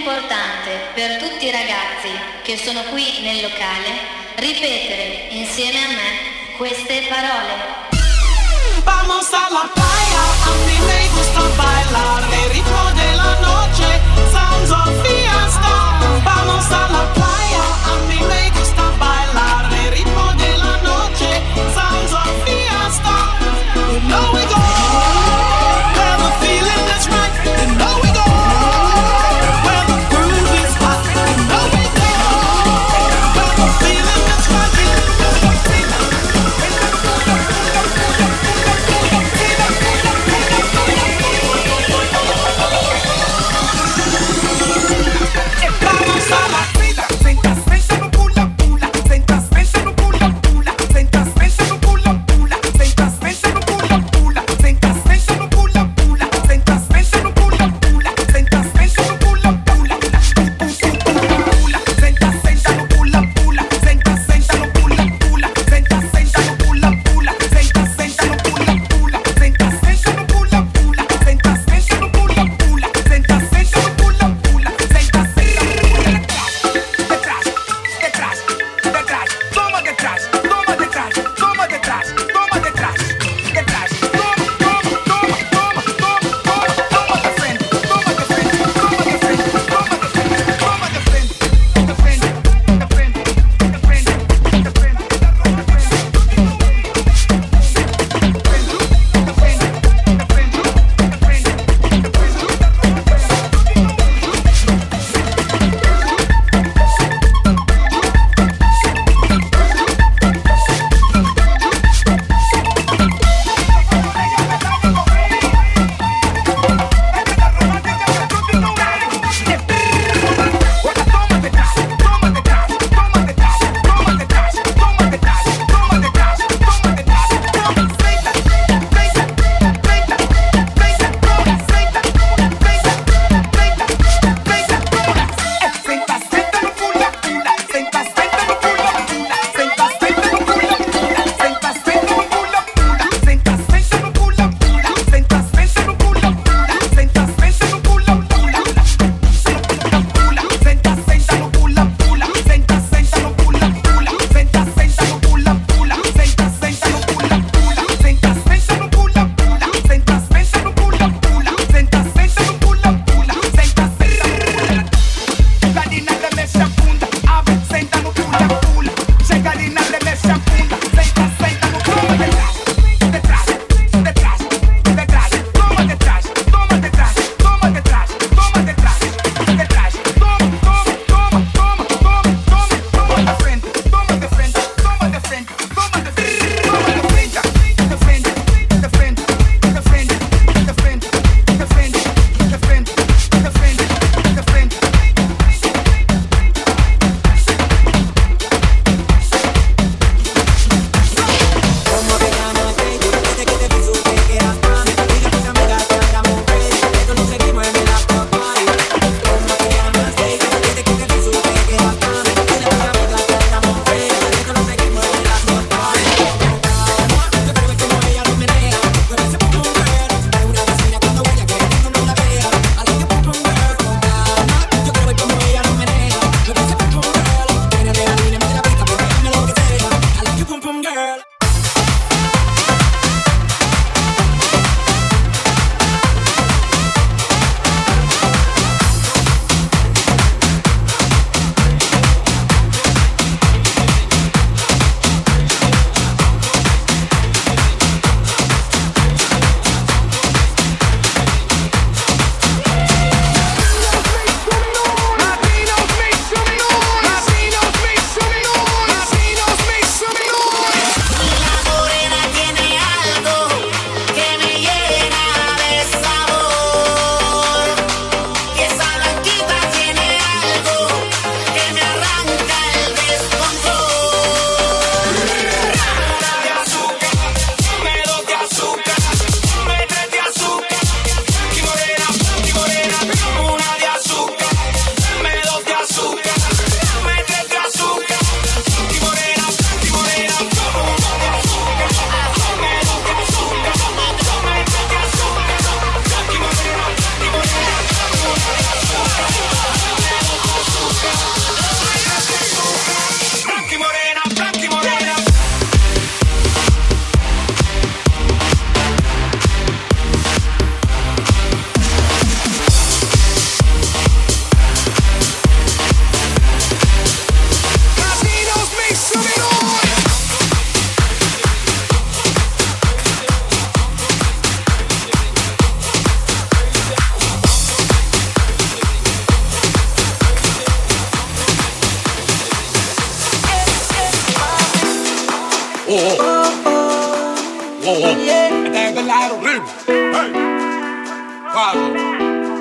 importante per tutti i ragazzi che sono qui nel locale ripetere insieme a me queste parole. Vamos alla playa, a mi me gusta bailar.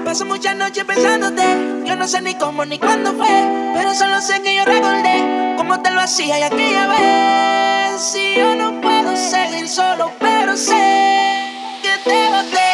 Paso muchas noches pensándote, yo no sé ni cómo ni cuándo fue, pero solo sé que yo recordé cómo te lo hacía y aquella vez. Si yo no puedo seguir solo, pero sé que te boté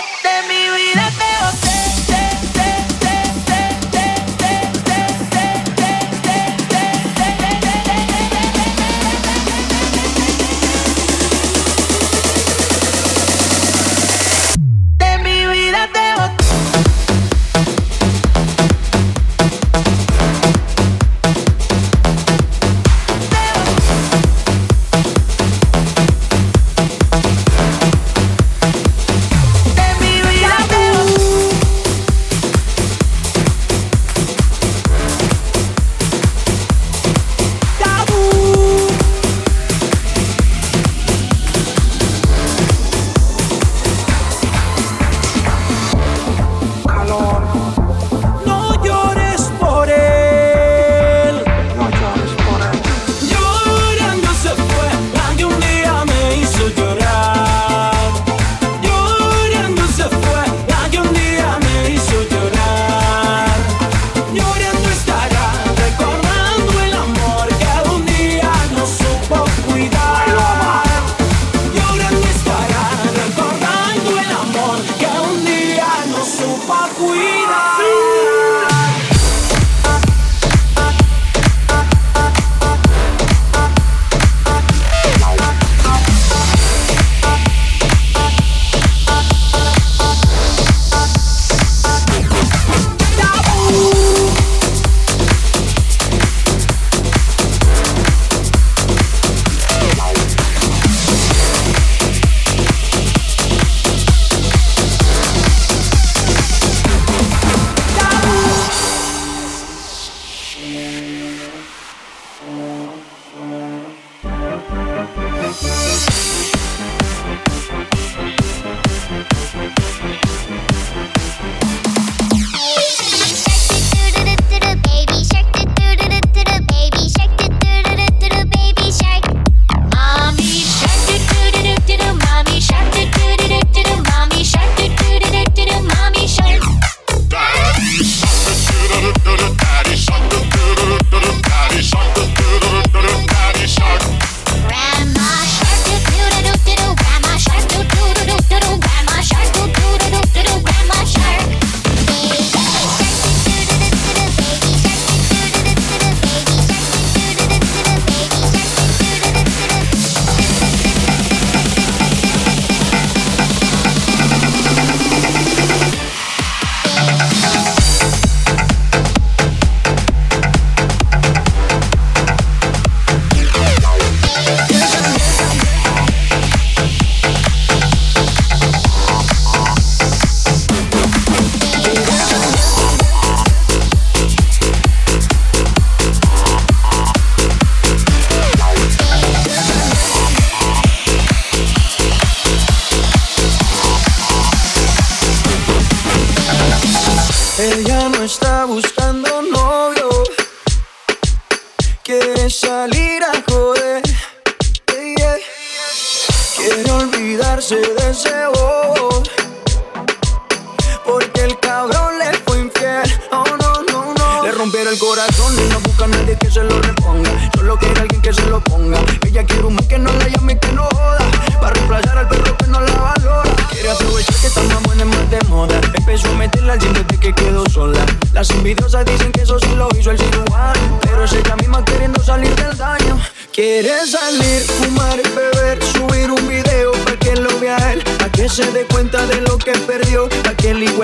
corazón y no busca a nadie que se lo reponga. Solo quiere alguien que se lo ponga. Ella quiere un man que no la llame y que no joda. Para reemplazar al perro que no la valora. Quiere aprovechar que está más buena y más de moda. Empezó a meterla al gym desde que quedó sola. Las envidiosas dicen que eso sí lo hizo el cirujano. Pero es ella misma queriendo salir del daño. Quiere salir, fumar, beber, subir un video para que lo vea él, para que se dé cuenta de lo que perdió, para que el hijo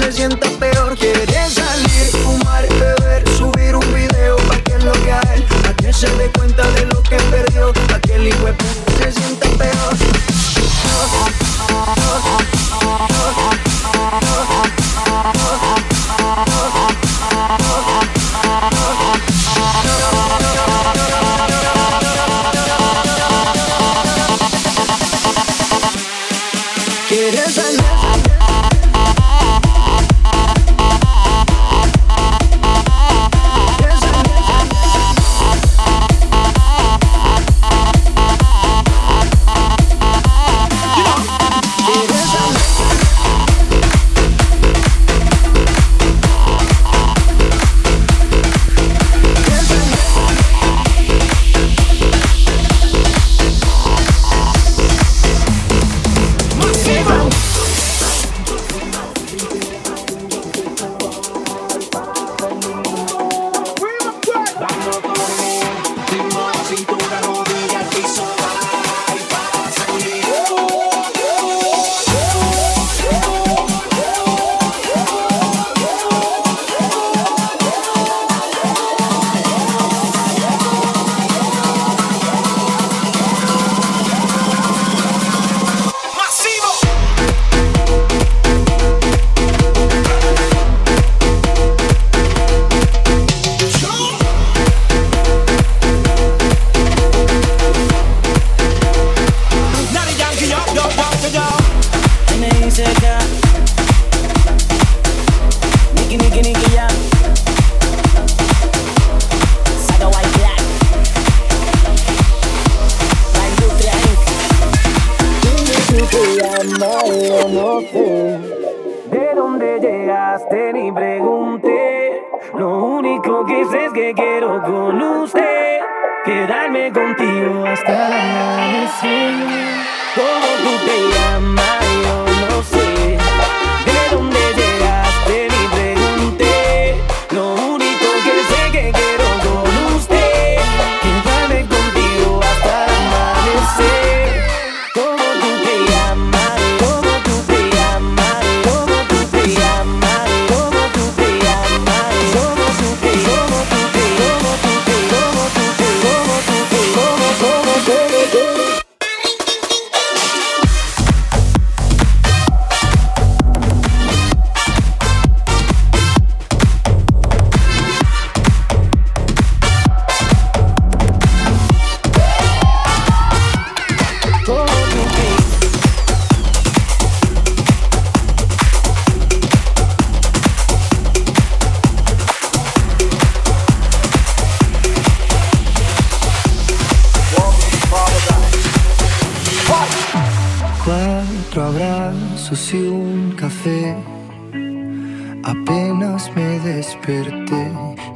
se sienta peor. Quiere salir se dé cuenta de lo que perdió. Aquel que el puta se sienta peor. Quieres salir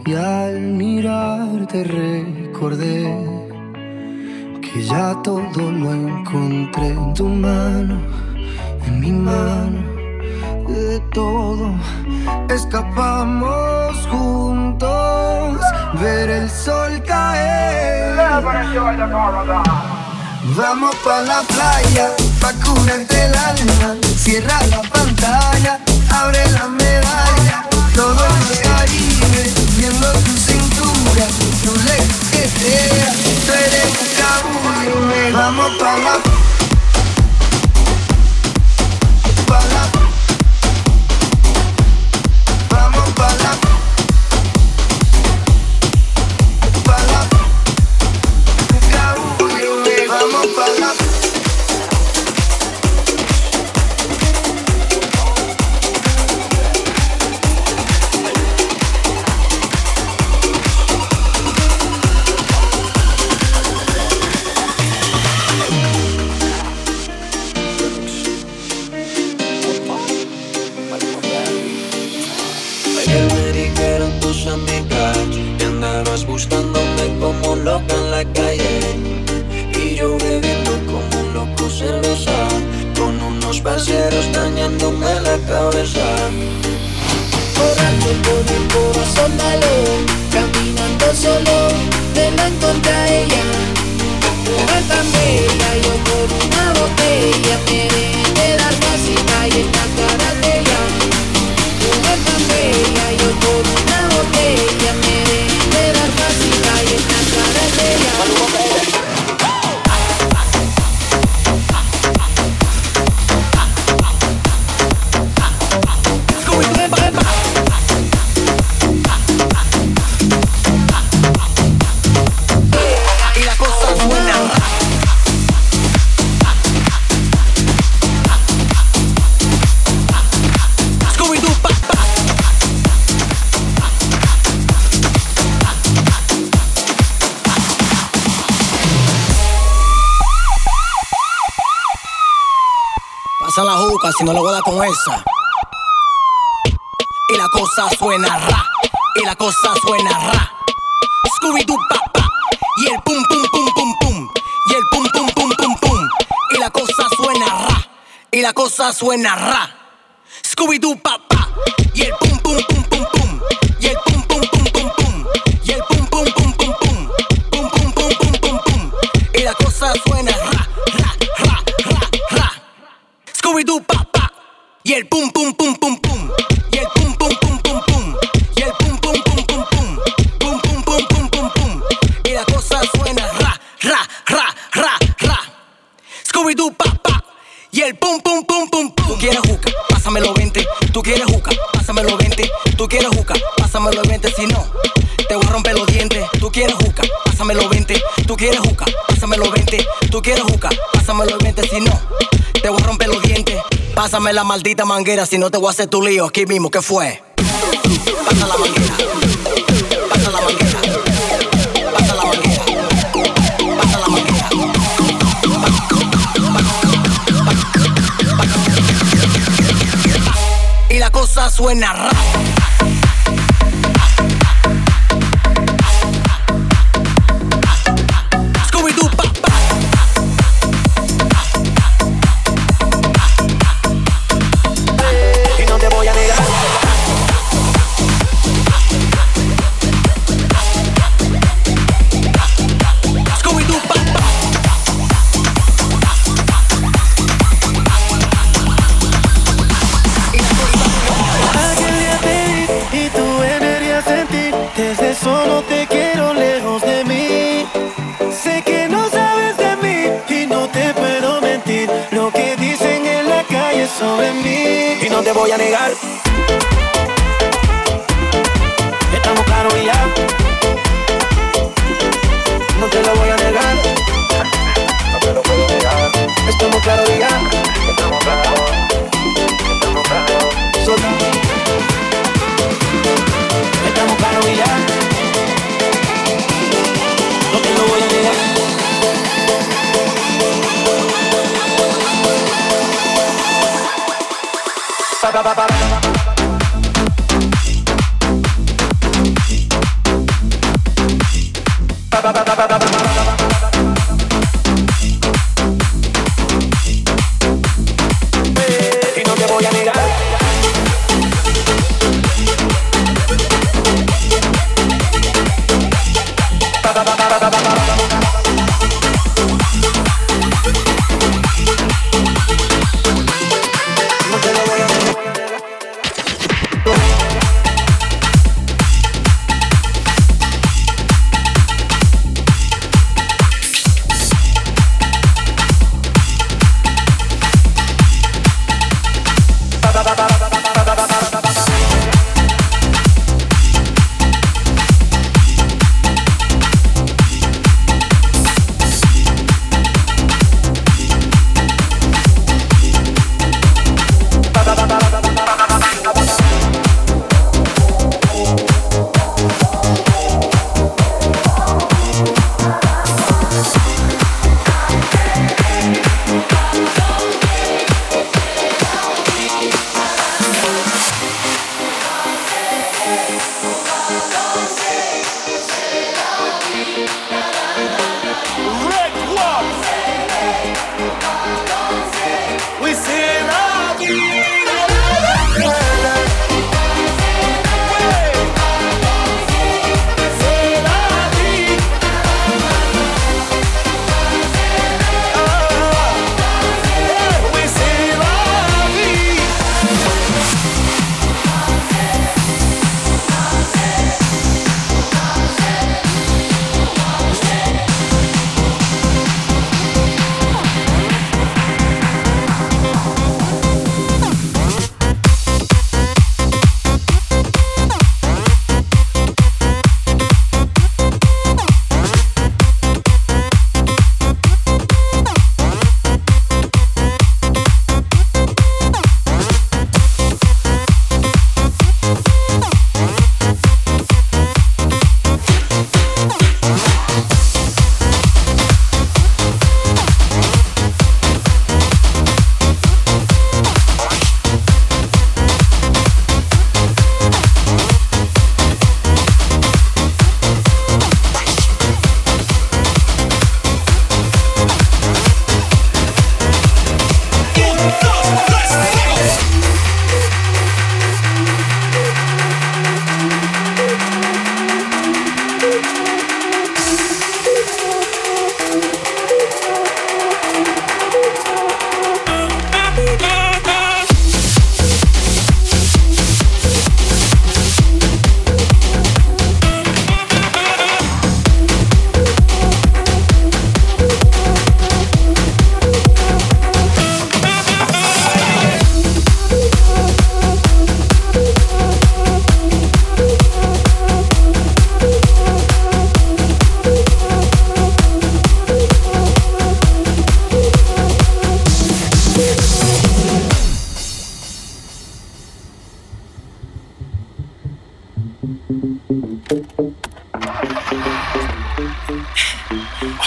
y al mirarte recordé que ya todo lo encontré en tu mano, en mi mano, de todo escapamos juntos, ver el sol caer. Vamos pa la playa, pa curarte el alma, cierra la pantalla, abre la medalla, todo nos cariño. Viendo tu cintura, tu lequetea, tú eres un cabullo, vamos pa' la... si no lo voy a dar con esa. Y la cosa suena ra, y la cosa suena ra. Scooby-Doo pa, y el pum pum pum pum pum, y el pum pum pum pum pum. Y la cosa suena ra, y la cosa suena ra. Scooby-Doo pa, y el pum Pásame la maldita manguera, si no te voy a hacer tu lío aquí mismo, ¿qué fue? Pasa la manguera. Pasa la manguera. Pasa la manguera. Pasa la manguera. Y la cosa suena rap.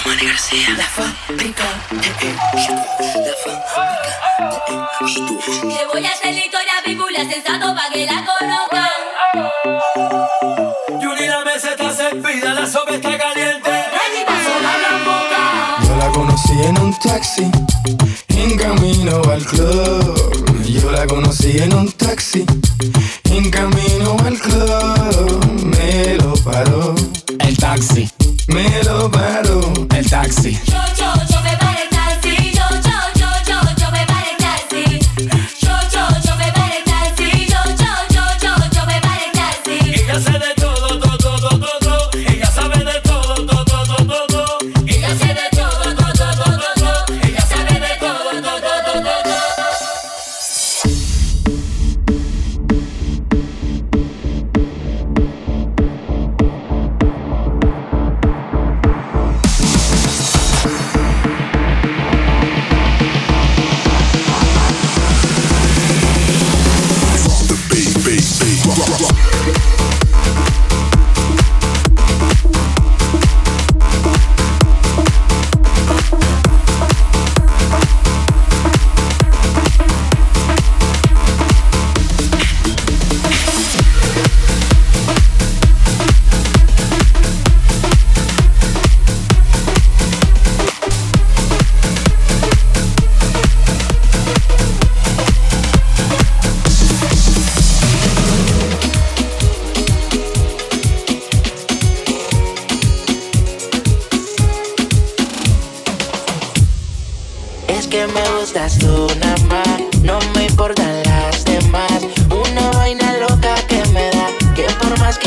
Omar García. La fábrica La fábrica Le voy a hacer la historia vívula sensato pa' que la conozcan. Yuri, la mesa está servida, la sopa está caliente. Yo la conocí en un taxi, en camino al club. Yo la conocí en un taxi, en camino al club. Me lo paró taxi. Me lo paró el taxi.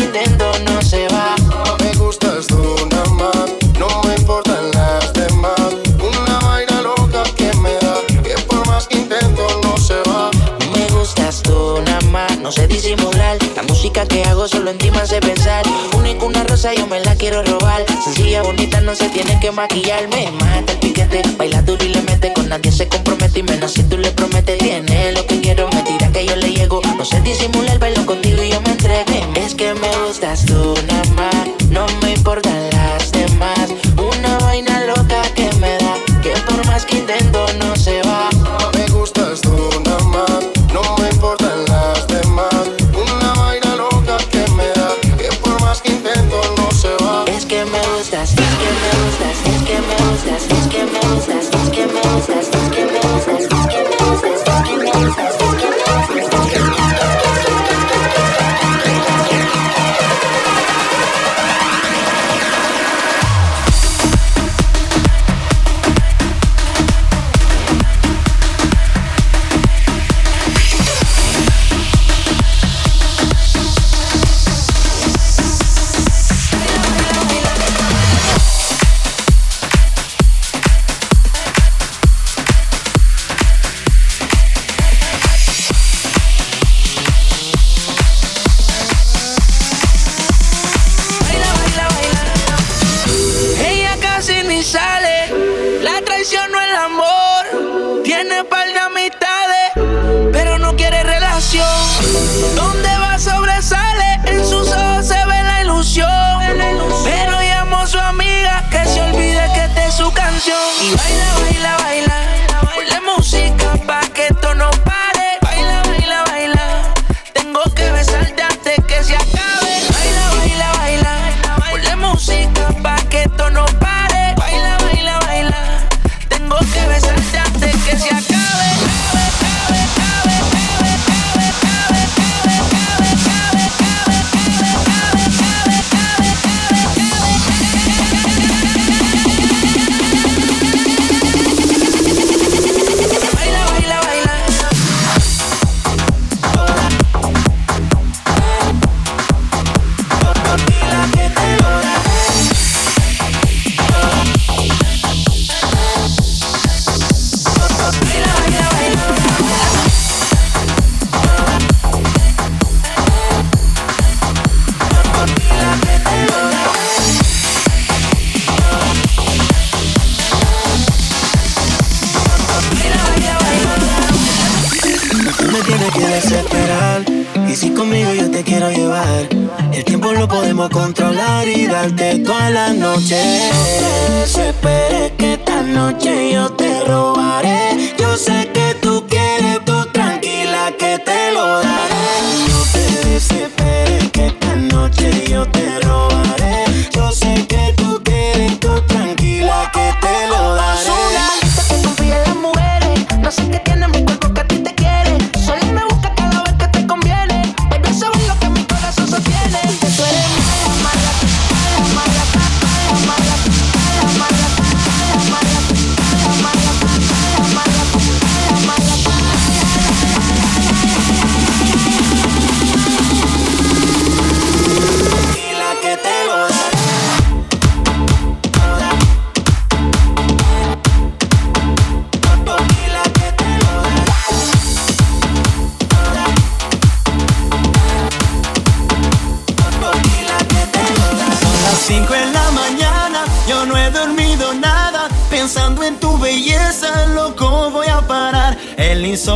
quitando no se va. Me gustas tú nada más, no me importan las demás. Una vaina loca que me da, que por más que intento no se va. Me gustas tú nada más, no sé disimular. La música que hago solo encima hace pensar. Única una rosa yo me la quiero robar. Sencilla, bonita, no se tiene que maquillar. Me mata el piquete, baila duro y le mete. Con nadie se compromete y menos si tú le prometes. Tiene lo que quiero, me tira que yo le llego. No sé disimular desesperar. Y si conmigo yo te quiero llevar, el tiempo lo podemos controlar y darte toda la noche. No te desesperes que esta noche yo te robaré. Yo sé que tú quieres, tú tranquila que te lo daré. No te desesperes que esta noche yo te robaré. Yo sé que tú quieres, tú tranquila que te lo daré. Sola, que confía en las mujeres, no sé qué tienen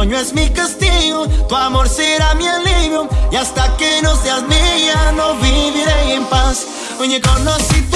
sueño es mi castigo, tu amor será mi alivio. Y hasta que no seas mía, no viviré en paz. Oye, conocí tu